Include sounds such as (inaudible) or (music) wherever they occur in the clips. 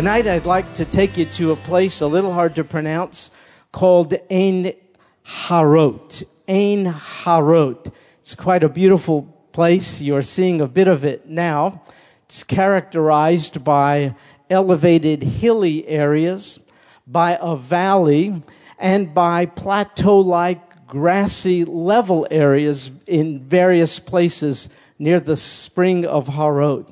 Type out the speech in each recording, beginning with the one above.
Tonight, I'd like to take you to a place a little hard to pronounce called Ein Harod. Ein Harod. It's quite a beautiful place. You're seeing a bit of it now. It's characterized by elevated hilly areas, by a valley, and by plateau like grassy level areas in various places near the spring of Harod.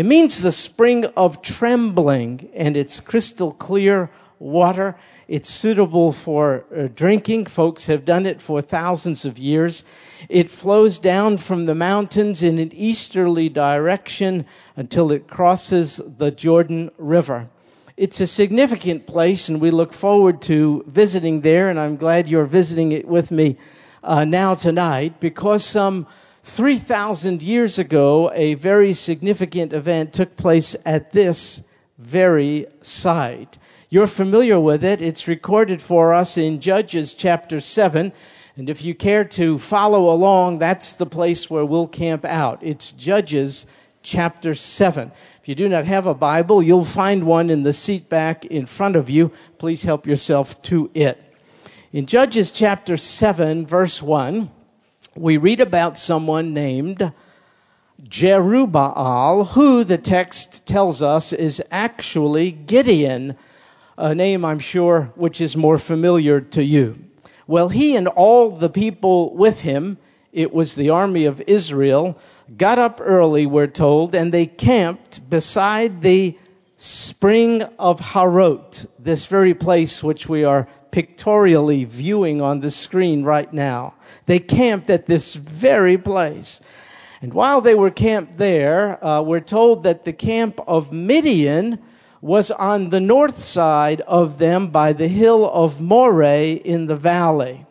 It means the spring of trembling, and it's crystal clear water. It's suitable for uh, drinking. Folks have done it for thousands of years. It flows down from the mountains in an easterly direction until it crosses the Jordan River. It's a significant place, and we look forward to visiting there, and I'm glad you're visiting it with me uh, now tonight because some 3,000 years ago, a very significant event took place at this very site. You're familiar with it. It's recorded for us in Judges chapter 7. And if you care to follow along, that's the place where we'll camp out. It's Judges chapter 7. If you do not have a Bible, you'll find one in the seat back in front of you. Please help yourself to it. In Judges chapter 7, verse 1, we read about someone named Jerubbaal, who the text tells us is actually Gideon, a name I'm sure which is more familiar to you. Well, he and all the people with him, it was the army of Israel, got up early, we're told, and they camped beside the spring of Harod, this very place which we are pictorially viewing on the screen right now. They camped at this very place. And while they were camped there, uh, we're told that the camp of Midian was on the north side of them by the hill of Moreh in the valley.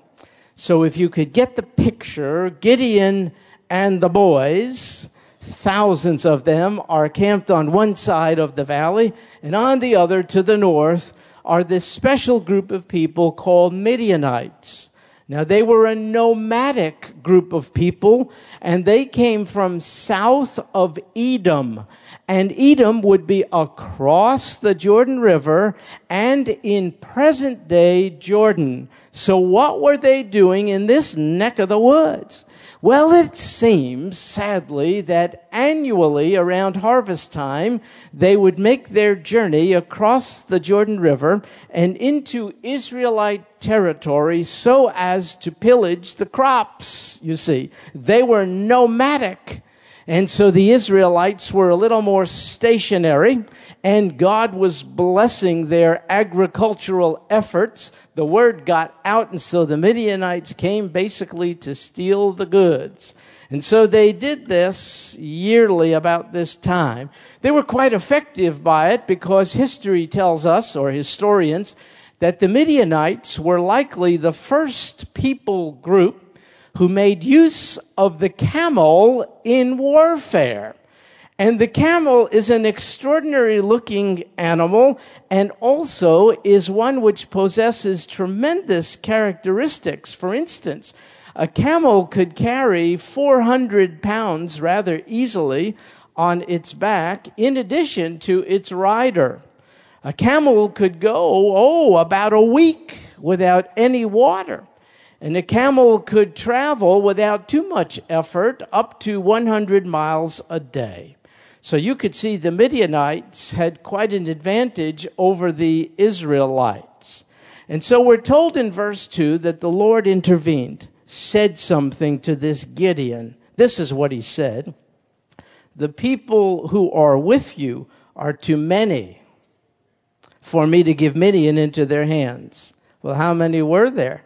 So if you could get the picture, Gideon and the boys, thousands of them, are camped on one side of the valley, and on the other to the north are this special group of people called Midianites. Now, they were a nomadic group of people, and they came from south of Edom. And Edom would be across the Jordan River and in present day Jordan. So, what were they doing in this neck of the woods? Well, it seems, sadly, that annually around harvest time, they would make their journey across the Jordan River and into Israelite territory so as to pillage the crops, you see. They were nomadic. And so the Israelites were a little more stationary, and God was blessing their agricultural efforts. The word got out, and so the Midianites came basically to steal the goods. And so they did this yearly about this time. They were quite effective by it because history tells us, or historians, that the Midianites were likely the first people group who made use of the camel in warfare. And the camel is an extraordinary looking animal and also is one which possesses tremendous characteristics. For instance, a camel could carry 400 pounds rather easily on its back in addition to its rider. A camel could go, oh, about a week without any water. And a camel could travel without too much effort up to 100 miles a day. So you could see the Midianites had quite an advantage over the Israelites. And so we're told in verse 2 that the Lord intervened, said something to this Gideon. This is what he said The people who are with you are too many for me to give Midian into their hands. Well, how many were there?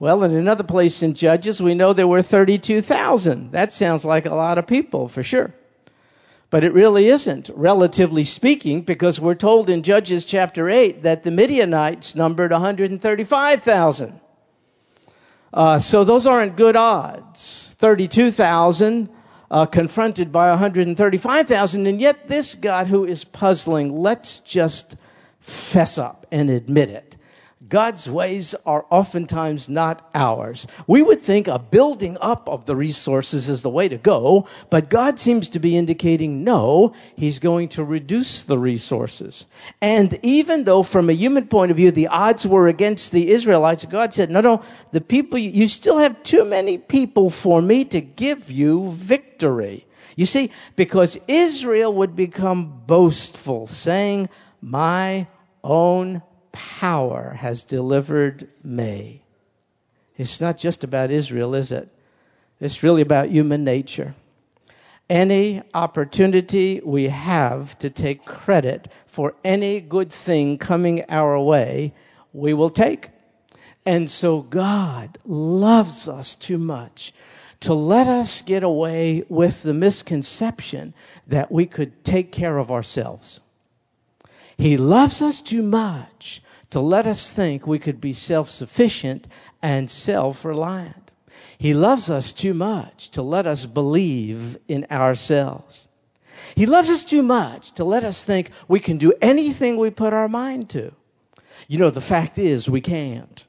Well, in another place in Judges, we know there were 32,000. That sounds like a lot of people for sure. But it really isn't, relatively speaking, because we're told in Judges chapter 8 that the Midianites numbered 135,000. Uh, so those aren't good odds. 32,000 uh, confronted by 135,000. And yet this God who is puzzling, let's just fess up and admit it. God's ways are oftentimes not ours. We would think a building up of the resources is the way to go, but God seems to be indicating no, He's going to reduce the resources. And even though from a human point of view, the odds were against the Israelites, God said, no, no, the people, you still have too many people for me to give you victory. You see, because Israel would become boastful, saying, my own power has delivered me. It's not just about Israel, is it? It's really about human nature. Any opportunity we have to take credit for any good thing coming our way, we will take. And so God loves us too much to let us get away with the misconception that we could take care of ourselves. He loves us too much to let us think we could be self sufficient and self reliant. He loves us too much to let us believe in ourselves. He loves us too much to let us think we can do anything we put our mind to. You know, the fact is, we can't.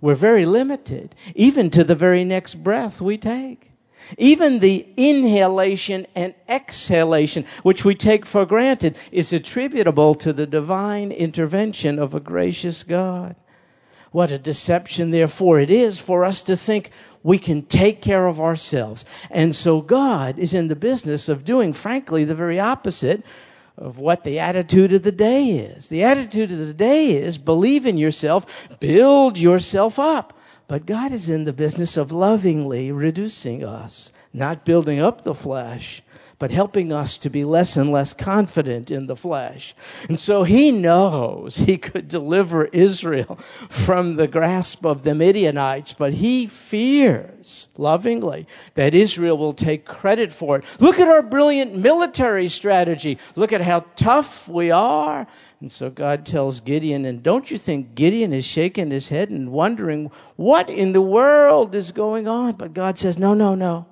We're very limited, even to the very next breath we take. Even the inhalation and exhalation, which we take for granted, is attributable to the divine intervention of a gracious God. What a deception, therefore, it is for us to think we can take care of ourselves. And so God is in the business of doing, frankly, the very opposite of what the attitude of the day is. The attitude of the day is believe in yourself, build yourself up. But God is in the business of lovingly reducing us, not building up the flesh, but helping us to be less and less confident in the flesh. And so he knows he could deliver Israel from the grasp of the Midianites, but he fears lovingly that Israel will take credit for it. Look at our brilliant military strategy. Look at how tough we are. And so God tells Gideon, and don't you think Gideon is shaking his head and wondering what in the world is going on? But God says, no, no, no.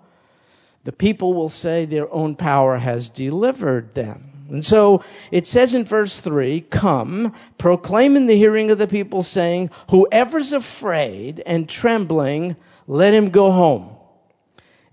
The people will say their own power has delivered them. And so it says in verse 3 Come, proclaim in the hearing of the people, saying, Whoever's afraid and trembling, let him go home.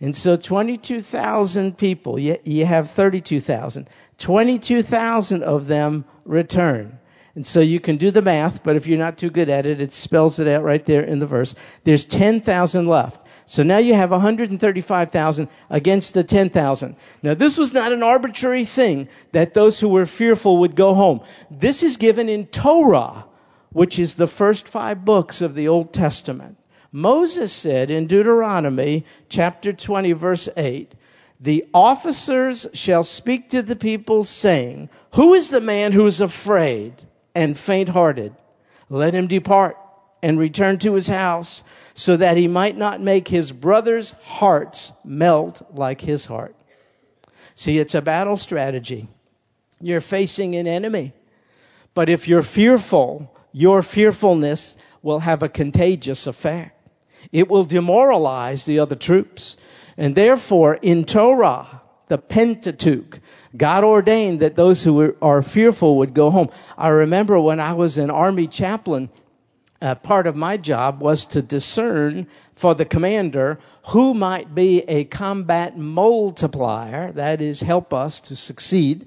And so 22,000 people, you have 32,000. 22,000 of them return. And so you can do the math, but if you're not too good at it, it spells it out right there in the verse. There's 10,000 left. So now you have 135,000 against the 10,000. Now this was not an arbitrary thing that those who were fearful would go home. This is given in Torah, which is the first five books of the Old Testament. Moses said in Deuteronomy chapter 20 verse 8, the officers shall speak to the people saying, Who is the man who is afraid and faint hearted? Let him depart and return to his house so that he might not make his brother's hearts melt like his heart. See, it's a battle strategy. You're facing an enemy. But if you're fearful, your fearfulness will have a contagious effect. It will demoralize the other troops. And therefore, in Torah, the Pentateuch, God ordained that those who are fearful would go home. I remember when I was an army chaplain, uh, part of my job was to discern for the commander who might be a combat multiplier, that is, help us to succeed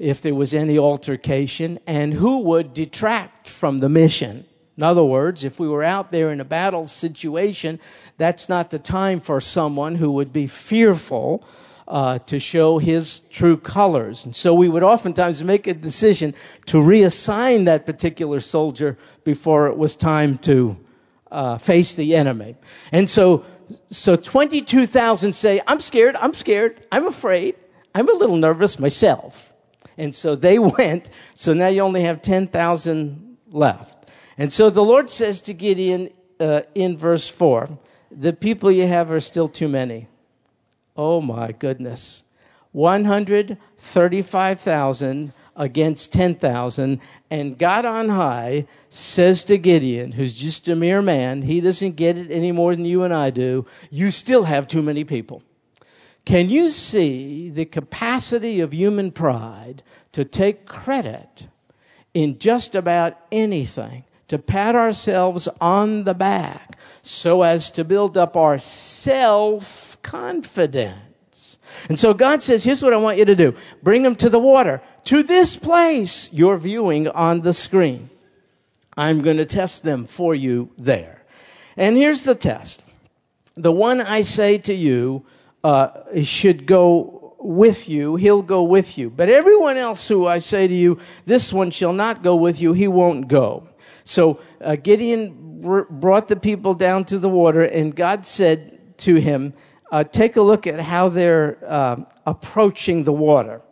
if there was any altercation, and who would detract from the mission. In other words, if we were out there in a battle situation, that's not the time for someone who would be fearful uh, to show his true colors. And so we would oftentimes make a decision to reassign that particular soldier before it was time to uh, face the enemy. And so, so 22,000 say, I'm scared, I'm scared, I'm afraid, I'm a little nervous myself. And so they (laughs) went. So now you only have 10,000 left. And so the Lord says to Gideon uh, in verse 4 the people you have are still too many. Oh my goodness. 135,000 against 10,000. And God on high says to Gideon, who's just a mere man, he doesn't get it any more than you and I do, you still have too many people. Can you see the capacity of human pride to take credit in just about anything? to pat ourselves on the back so as to build up our self confidence. And so God says, here's what I want you to do. Bring them to the water, to this place you're viewing on the screen. I'm going to test them for you there. And here's the test. The one I say to you uh, should go with you, he'll go with you. But everyone else who I say to you, this one shall not go with you, he won't go. So uh, Gideon brought the people down to the water, and God said to him, uh, Take a look at how they're uh, approaching the water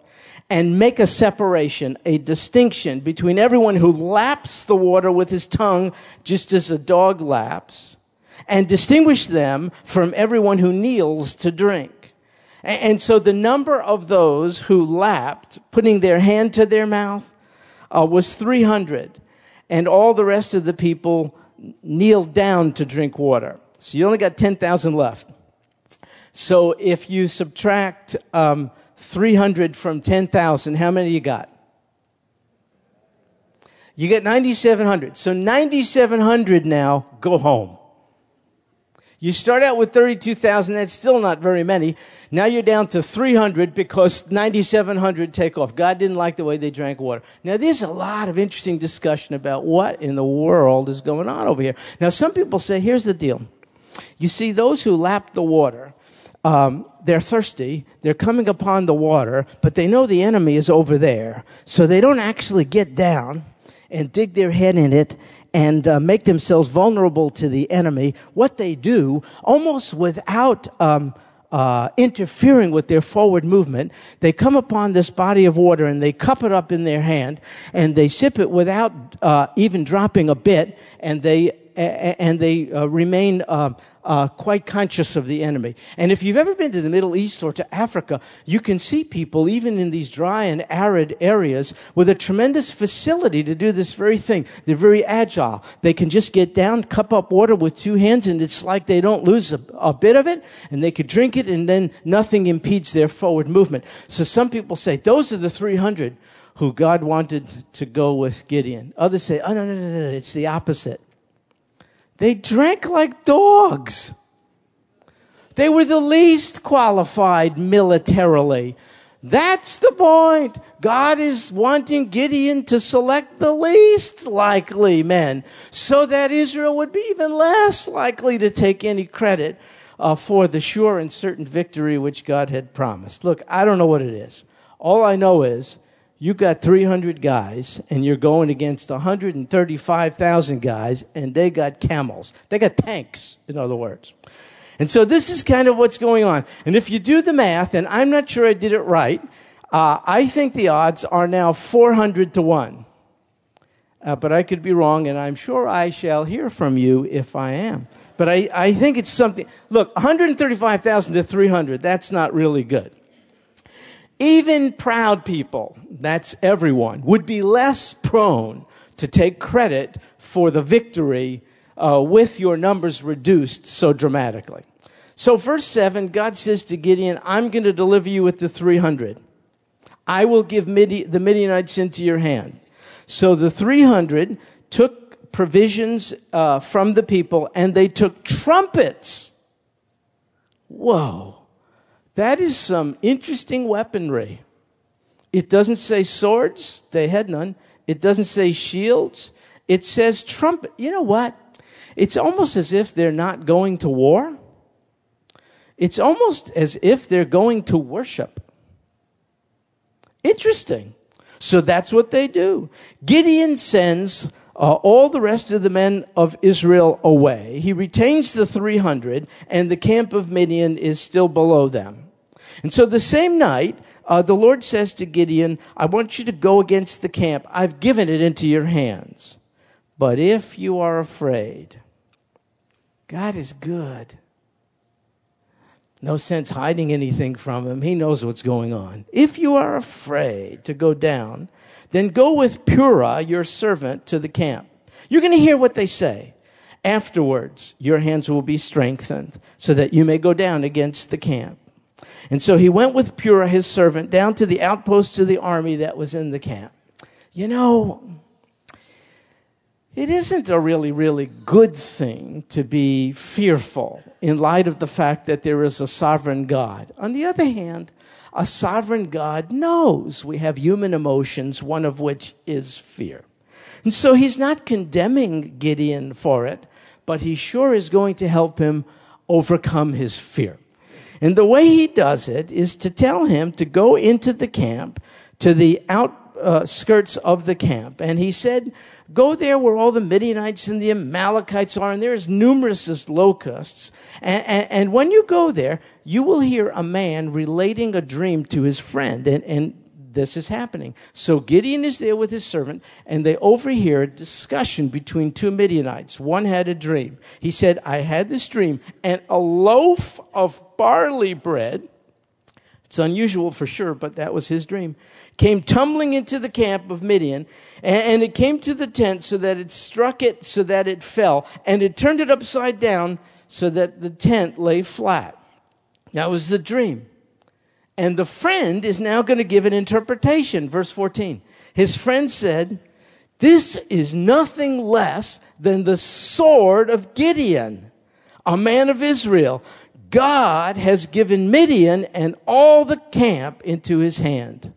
and make a separation, a distinction between everyone who laps the water with his tongue, just as a dog laps, and distinguish them from everyone who kneels to drink. And so the number of those who lapped, putting their hand to their mouth, uh, was 300 and all the rest of the people kneeled down to drink water. So you only got 10,000 left. So if you subtract um, 300 from 10,000, how many you got? You get 9,700. So 9,700 now go home. You start out with 32,000, that's still not very many. Now you're down to 300 because 9,700 take off. God didn't like the way they drank water. Now there's a lot of interesting discussion about what in the world is going on over here. Now some people say, here's the deal. You see, those who lap the water, um, they're thirsty, they're coming upon the water, but they know the enemy is over there. So they don't actually get down and dig their head in it and uh, make themselves vulnerable to the enemy, what they do, almost without um, uh, interfering with their forward movement, they come upon this body of water and they cup it up in their hand and they sip it without uh, even dropping a bit, and they and they uh, remain uh, uh, quite conscious of the enemy. And if you've ever been to the Middle East or to Africa, you can see people, even in these dry and arid areas, with a tremendous facility to do this very thing. They're very agile. They can just get down, cup up water with two hands, and it's like they don't lose a, a bit of it, and they could drink it, and then nothing impedes their forward movement. So some people say, those are the 300 who God wanted to go with Gideon. Others say, oh, no, no, no, no, it's the opposite. They drank like dogs. They were the least qualified militarily. That's the point. God is wanting Gideon to select the least likely men so that Israel would be even less likely to take any credit uh, for the sure and certain victory which God had promised. Look, I don't know what it is. All I know is you got 300 guys and you're going against 135,000 guys and they got camels. They got tanks, in other words. And so this is kind of what's going on. And if you do the math, and I'm not sure I did it right, uh, I think the odds are now 400 to 1. Uh, but I could be wrong, and I'm sure I shall hear from you if I am. But I, I think it's something. Look, 135,000 to 300, that's not really good. Even proud people, that's everyone, would be less prone to take credit for the victory uh, with your numbers reduced so dramatically. So, verse 7, God says to Gideon, I'm going to deliver you with the 300. I will give Midi- the Midianites into your hand. So the 300 took provisions uh, from the people and they took trumpets. Whoa. That is some interesting weaponry. It doesn't say swords, they had none. It doesn't say shields. It says trumpet. You know what? It's almost as if they're not going to war. It's almost as if they're going to worship. Interesting. So that's what they do. Gideon sends uh, all the rest of the men of Israel away. He retains the 300, and the camp of Midian is still below them. And so the same night, uh, the Lord says to Gideon, I want you to go against the camp. I've given it into your hands. But if you are afraid, God is good. No sense hiding anything from him. He knows what's going on. If you are afraid to go down, then go with Purah, your servant, to the camp. You're going to hear what they say. Afterwards, your hands will be strengthened so that you may go down against the camp. And so he went with Purah, his servant, down to the outposts of the army that was in the camp. You know, it isn't a really, really good thing to be fearful in light of the fact that there is a sovereign God. On the other hand, a sovereign God knows we have human emotions, one of which is fear. And so he's not condemning Gideon for it, but he sure is going to help him overcome his fear. And the way he does it is to tell him to go into the camp, to the outskirts uh, of the camp. And he said, Go there where all the Midianites and the Amalekites are, and there is numerous as locusts. And, and, and, when you go there, you will hear a man relating a dream to his friend. And, and this is happening. So Gideon is there with his servant, and they overhear a discussion between two Midianites. One had a dream. He said, I had this dream, and a loaf of barley bread, it's unusual for sure, but that was his dream, came tumbling into the camp of Midian, and it came to the tent so that it struck it so that it fell, and it turned it upside down so that the tent lay flat. That was the dream. And the friend is now going to give an interpretation. Verse 14. His friend said, This is nothing less than the sword of Gideon, a man of Israel. God has given Midian and all the camp into his hand.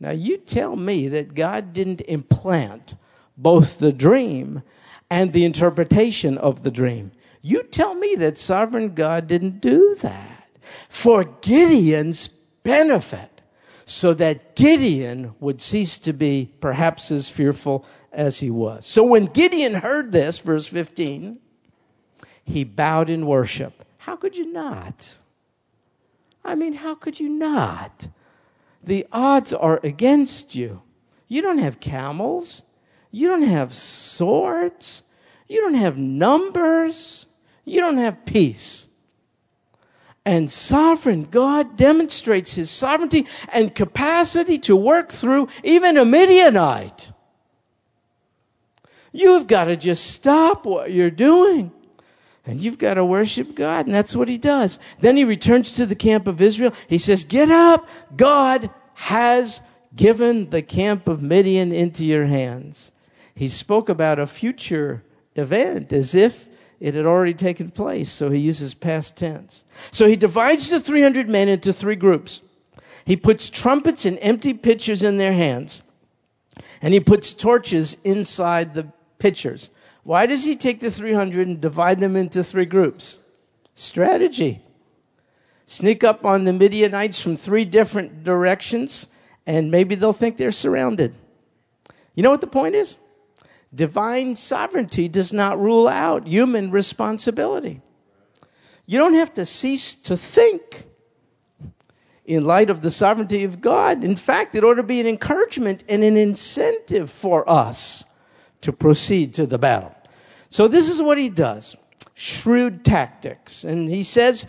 Now, you tell me that God didn't implant both the dream and the interpretation of the dream. You tell me that sovereign God didn't do that. For Gideon's benefit so that Gideon would cease to be perhaps as fearful as he was. So when Gideon heard this, verse 15, he bowed in worship. How could you not? I mean, how could you not? The odds are against you. You don't have camels. You don't have swords. You don't have numbers. You don't have peace. And sovereign God demonstrates his sovereignty and capacity to work through even a Midianite. You've got to just stop what you're doing. And you've got to worship God. And that's what he does. Then he returns to the camp of Israel. He says, Get up. God has given the camp of Midian into your hands. He spoke about a future event as if it had already taken place, so he uses past tense. So he divides the 300 men into three groups. He puts trumpets and empty pitchers in their hands, and he puts torches inside the pitchers. Why does he take the 300 and divide them into three groups? Strategy. Sneak up on the Midianites from three different directions, and maybe they'll think they're surrounded. You know what the point is? Divine sovereignty does not rule out human responsibility. You don't have to cease to think in light of the sovereignty of God. In fact, it ought to be an encouragement and an incentive for us to proceed to the battle. So, this is what he does shrewd tactics. And he says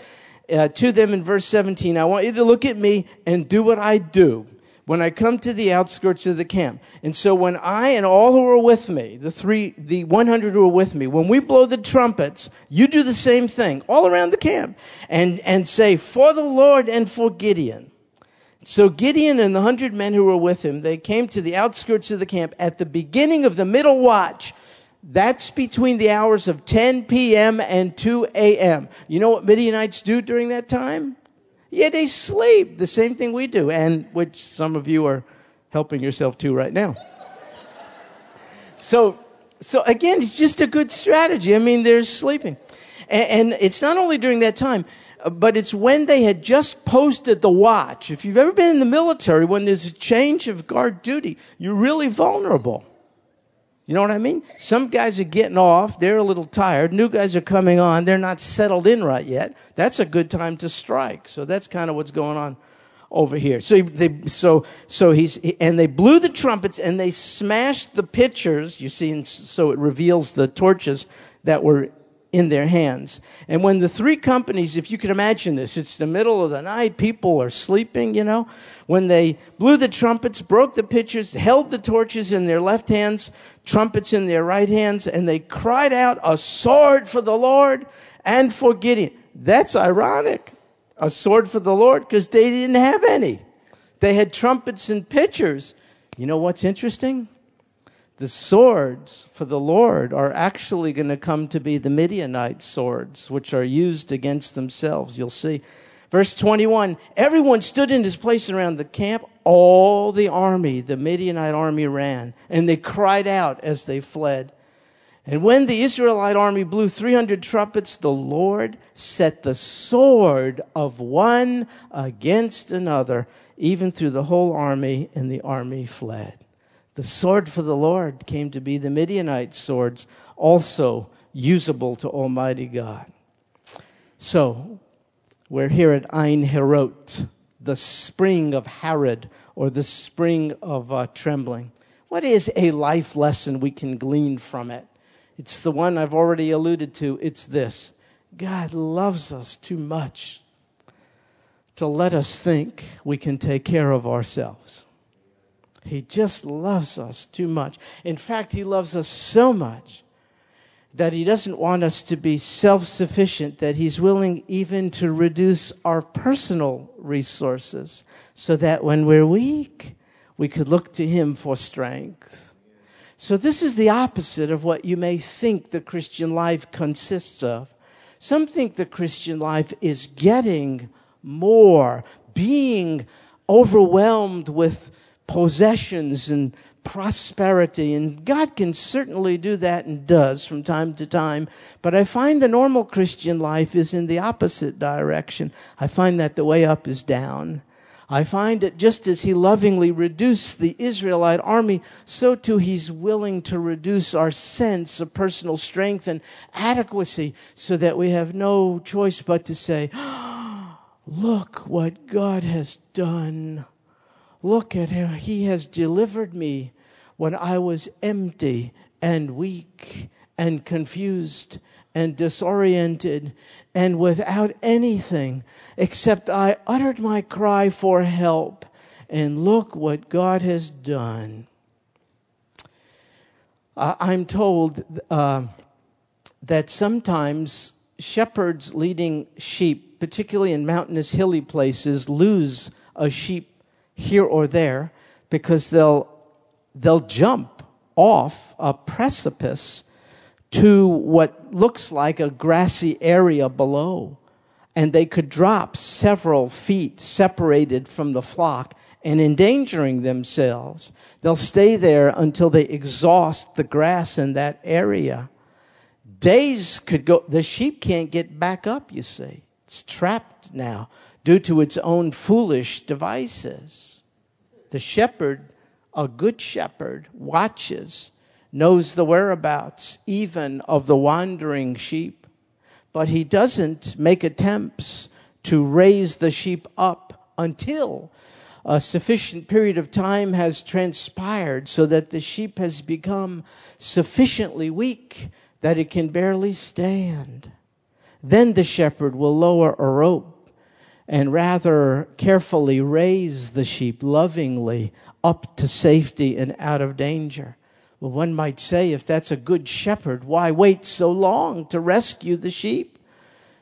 uh, to them in verse 17, I want you to look at me and do what I do when I come to the outskirts of the camp. And so when I and all who are with me, the three, the 100 who are with me, when we blow the trumpets, you do the same thing all around the camp and, and say, for the Lord and for Gideon. So Gideon and the hundred men who were with him, they came to the outskirts of the camp at the beginning of the middle watch. That's between the hours of 10 p.m. and 2 a.m. You know what Midianites do during that time? Yeah, they sleep. The same thing we do, and which some of you are helping yourself to right now. so, so again, it's just a good strategy. I mean, they're sleeping. And, and it's not only during that time, but it's when they had just posted the watch. If you've ever been in the military, when there's a change of guard duty, you're really vulnerable. You know what I mean? Some guys are getting off, they're a little tired. New guys are coming on, they're not settled in right yet. That's a good time to strike. So that's kind of what's going on over here. So they, so, so he's, and they blew the trumpets and they smashed the pitchers, you see, and so it reveals the torches that were in their hands. And when the three companies, if you can imagine this, it's the middle of the night, people are sleeping, you know, when they blew the trumpets, broke the pitchers, held the torches in their left hands, trumpets in their right hands, and they cried out, a sword for the Lord and for Gideon. That's ironic. A sword for the Lord because they didn't have any. They had trumpets and pitchers. You know what's interesting? The swords for the Lord are actually going to come to be the Midianite swords, which are used against themselves. You'll see. Verse 21 Everyone stood in his place around the camp. All the army, the Midianite army, ran, and they cried out as they fled. And when the Israelite army blew 300 trumpets, the Lord set the sword of one against another, even through the whole army, and the army fled. The sword for the Lord came to be the Midianite swords, also usable to Almighty God. So, we're here at Ein Harod, the spring of Harod, or the spring of uh, trembling. What is a life lesson we can glean from it? It's the one I've already alluded to. It's this God loves us too much to let us think we can take care of ourselves. He just loves us too much. In fact, He loves us so much that He doesn't want us to be self sufficient, that He's willing even to reduce our personal resources so that when we're weak, we could look to Him for strength. So, this is the opposite of what you may think the Christian life consists of. Some think the Christian life is getting more, being overwhelmed with possessions and prosperity. And God can certainly do that and does from time to time. But I find the normal Christian life is in the opposite direction. I find that the way up is down. I find that just as he lovingly reduced the Israelite army, so too he's willing to reduce our sense of personal strength and adequacy so that we have no choice but to say, (gasps) Look what God has done. Look at how he has delivered me when I was empty and weak and confused and disoriented and without anything except I uttered my cry for help. And look what God has done. Uh, I'm told uh, that sometimes shepherds leading sheep, particularly in mountainous, hilly places, lose a sheep here or there because they'll, they'll jump off a precipice to what looks like a grassy area below. And they could drop several feet separated from the flock and endangering themselves. They'll stay there until they exhaust the grass in that area. Days could go, the sheep can't get back up, you see. It's trapped now due to its own foolish devices. The shepherd, a good shepherd, watches, knows the whereabouts even of the wandering sheep, but he doesn't make attempts to raise the sheep up until a sufficient period of time has transpired so that the sheep has become sufficiently weak that it can barely stand. Then the shepherd will lower a rope and rather carefully raise the sheep lovingly up to safety and out of danger. Well, one might say, if that's a good shepherd, why wait so long to rescue the sheep?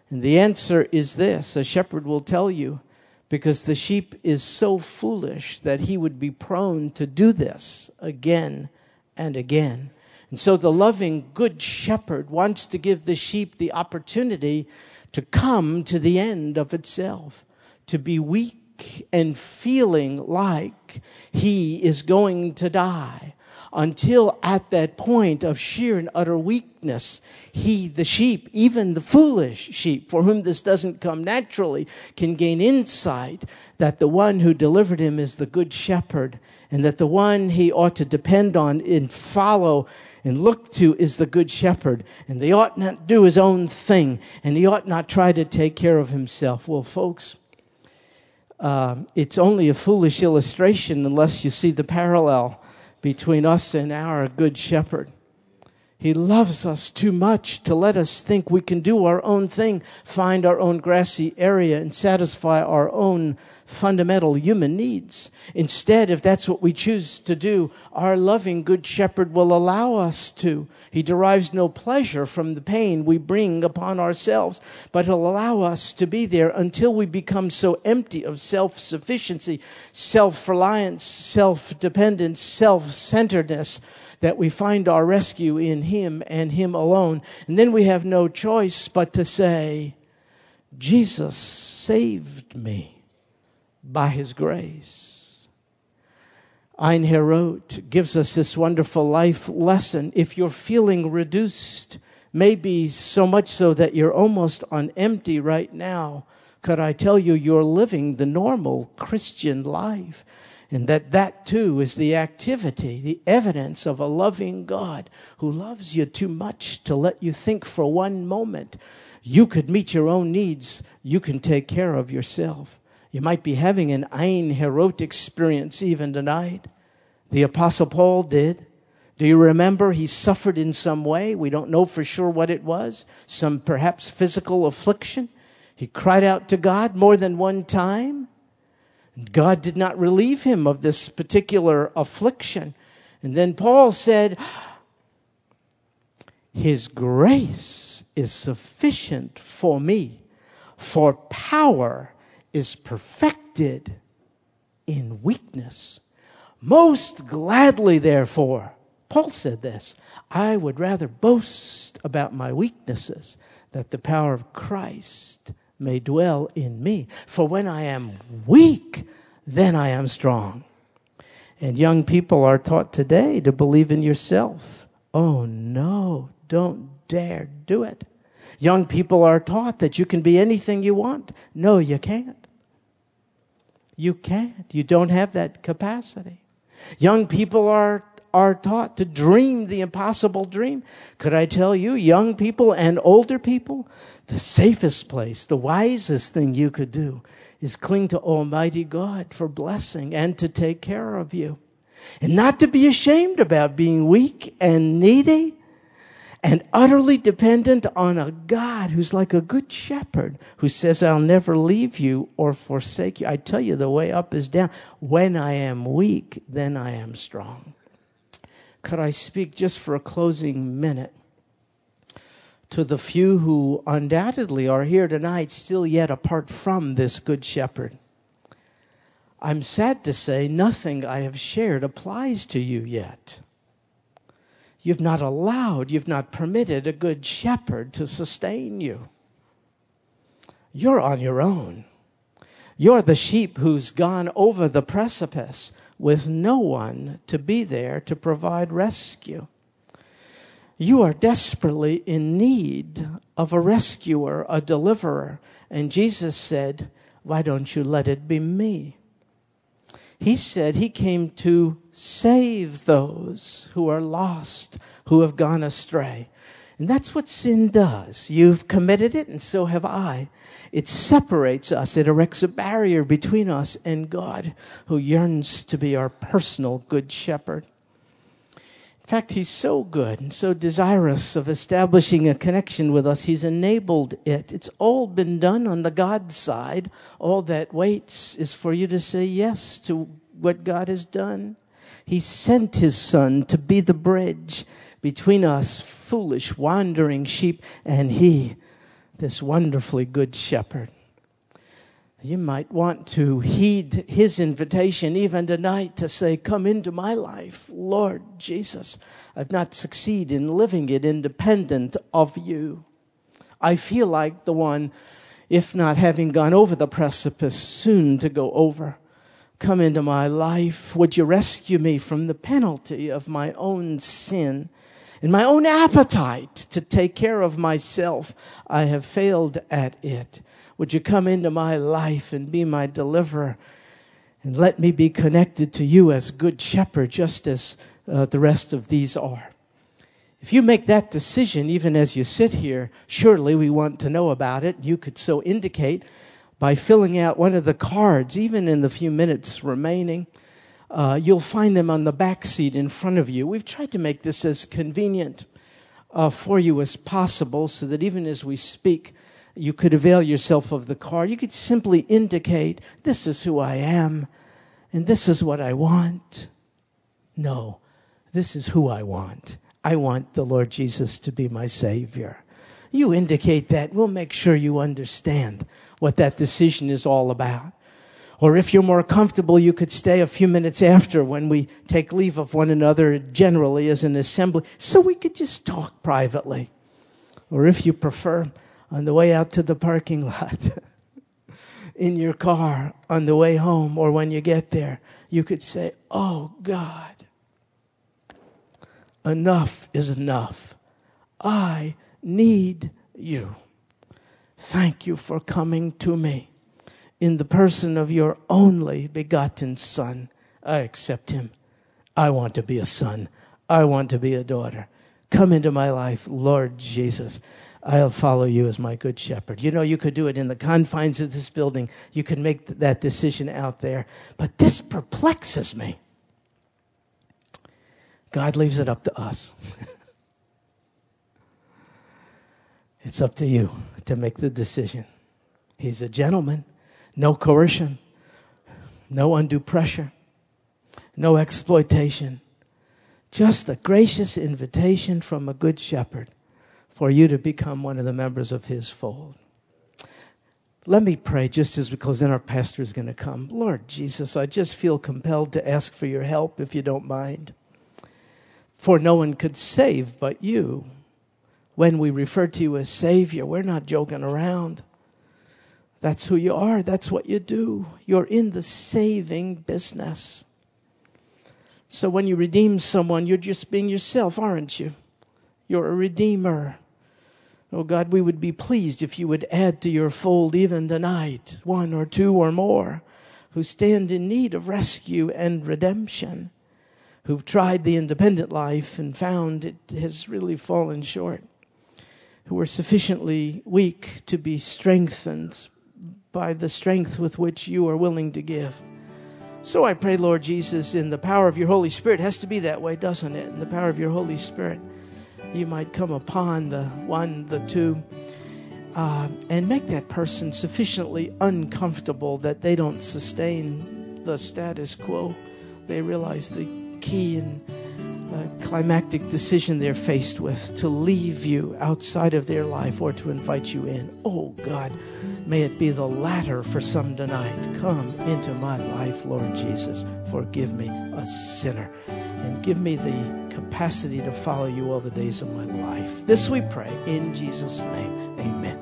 And the answer is this a shepherd will tell you, because the sheep is so foolish that he would be prone to do this again and again. And so the loving good shepherd wants to give the sheep the opportunity to come to the end of itself, to be weak and feeling like he is going to die until at that point of sheer and utter weakness, he, the sheep, even the foolish sheep, for whom this doesn't come naturally, can gain insight that the one who delivered him is the good shepherd and that the one he ought to depend on and follow and look to is the good shepherd, and he ought not do his own thing, and he ought not try to take care of himself. Well, folks, uh, it's only a foolish illustration unless you see the parallel between us and our good shepherd. He loves us too much to let us think we can do our own thing, find our own grassy area, and satisfy our own fundamental human needs. Instead, if that's what we choose to do, our loving Good Shepherd will allow us to. He derives no pleasure from the pain we bring upon ourselves, but he'll allow us to be there until we become so empty of self sufficiency, self reliance, self dependence, self centeredness that we find our rescue in Him and Him alone. And then we have no choice but to say, Jesus saved me by his grace. Ein Harod gives us this wonderful life lesson. If you're feeling reduced, maybe so much so that you're almost on empty right now, could I tell you you're living the normal Christian life? And that that too is the activity, the evidence of a loving God who loves you too much to let you think for one moment you could meet your own needs. You can take care of yourself. You might be having an Ein Harod experience even tonight. The Apostle Paul did. Do you remember he suffered in some way? We don't know for sure what it was. Some perhaps physical affliction. He cried out to God more than one time. God did not relieve him of this particular affliction. And then Paul said, His grace is sufficient for me, for power is perfected in weakness. Most gladly, therefore, Paul said this I would rather boast about my weaknesses that the power of Christ may dwell in me. For when I am weak, then I am strong. And young people are taught today to believe in yourself. Oh no, don't dare do it. Young people are taught that you can be anything you want. No, you can't. You can't. You don't have that capacity. Young people are, are taught to dream the impossible dream. Could I tell you, young people and older people, the safest place, the wisest thing you could do is cling to Almighty God for blessing and to take care of you. And not to be ashamed about being weak and needy and utterly dependent on a God who's like a good shepherd who says, I'll never leave you or forsake you. I tell you, the way up is down. When I am weak, then I am strong. Could I speak just for a closing minute to the few who undoubtedly are here tonight, still yet apart from this good shepherd? I'm sad to say nothing I have shared applies to you yet. You've not allowed, you've not permitted a good shepherd to sustain you. You're on your own. You're the sheep who's gone over the precipice with no one to be there to provide rescue. You are desperately in need of a rescuer, a deliverer. And Jesus said, Why don't you let it be me? He said he came to save those who are lost, who have gone astray. And that's what sin does. You've committed it, and so have I. It separates us, it erects a barrier between us and God, who yearns to be our personal good shepherd In fact, He's so good and so desirous of establishing a connection with us, He's enabled it. It's all been done on the God side. All that waits is for you to say yes to what God has done. He sent His Son to be the bridge between us, foolish, wandering sheep, and He, this wonderfully good shepherd. You might want to heed his invitation even tonight to say, Come into my life, Lord Jesus. I've not succeeded in living it independent of you. I feel like the one, if not having gone over the precipice, soon to go over. Come into my life. Would you rescue me from the penalty of my own sin? And my own appetite to take care of myself, I have failed at it. Would you come into my life and be my deliverer? And let me be connected to you as good shepherd, just as uh, the rest of these are. If you make that decision, even as you sit here, surely we want to know about it. You could so indicate by filling out one of the cards, even in the few minutes remaining. Uh, you'll find them on the back seat in front of you. We've tried to make this as convenient uh, for you as possible so that even as we speak, You could avail yourself of the card. You could simply indicate, This is who I am, and this is what I want. No, this is who I want. I want the Lord Jesus to be my Savior. You indicate that, we'll make sure you understand what that decision is all about. Or if you're more comfortable, you could stay a few minutes after when we take leave of one another generally as an assembly, so we could just talk privately. Or if you prefer, on the way out to the parking lot, (laughs) in your car, on the way home, or when you get there, you could say, Oh God, enough is enough. I need you. Thank you for coming to me in the person of your only begotten Son. I accept him. I want to be a son. I want to be a daughter. Come into my life, Lord Jesus. I'll follow you as my good shepherd. You know, you could do it in the confines of this building. You could make that decision out there. But this perplexes me. God leaves it up to us. (laughs) it's up to you to make the decision. He's a gentleman no coercion, no undue pressure, no exploitation. Just a gracious invitation from a good shepherd for you to become one of the members of his fold. Let me pray just as because then our pastor is going to come. Lord Jesus, I just feel compelled to ask for your help if you don't mind. For no one could save but you. When we refer to you as Savior, we're not joking around. That's who you are. That's what you do. You're in the saving business. So when you redeem someone, you're just being yourself, aren't you? You're a redeemer. Oh God, we would be pleased if you would add to your fold even tonight one or two or more who stand in need of rescue and redemption, who've tried the independent life and found it has really fallen short, who are sufficiently weak to be strengthened by the strength with which you are willing to give. So I pray, Lord Jesus, in the power of your Holy Spirit, it has to be that way, doesn't it? In the power of your Holy Spirit, you might come upon the one, the two, uh, and make that person sufficiently uncomfortable that they don't sustain the status quo. They realize the key and climactic decision they're faced with to leave you outside of their life or to invite you in. Oh, God. May it be the latter for some tonight. Come into my life, Lord Jesus. Forgive me, a sinner, and give me the capacity to follow you all the days of my life. This we pray in Jesus' name. Amen.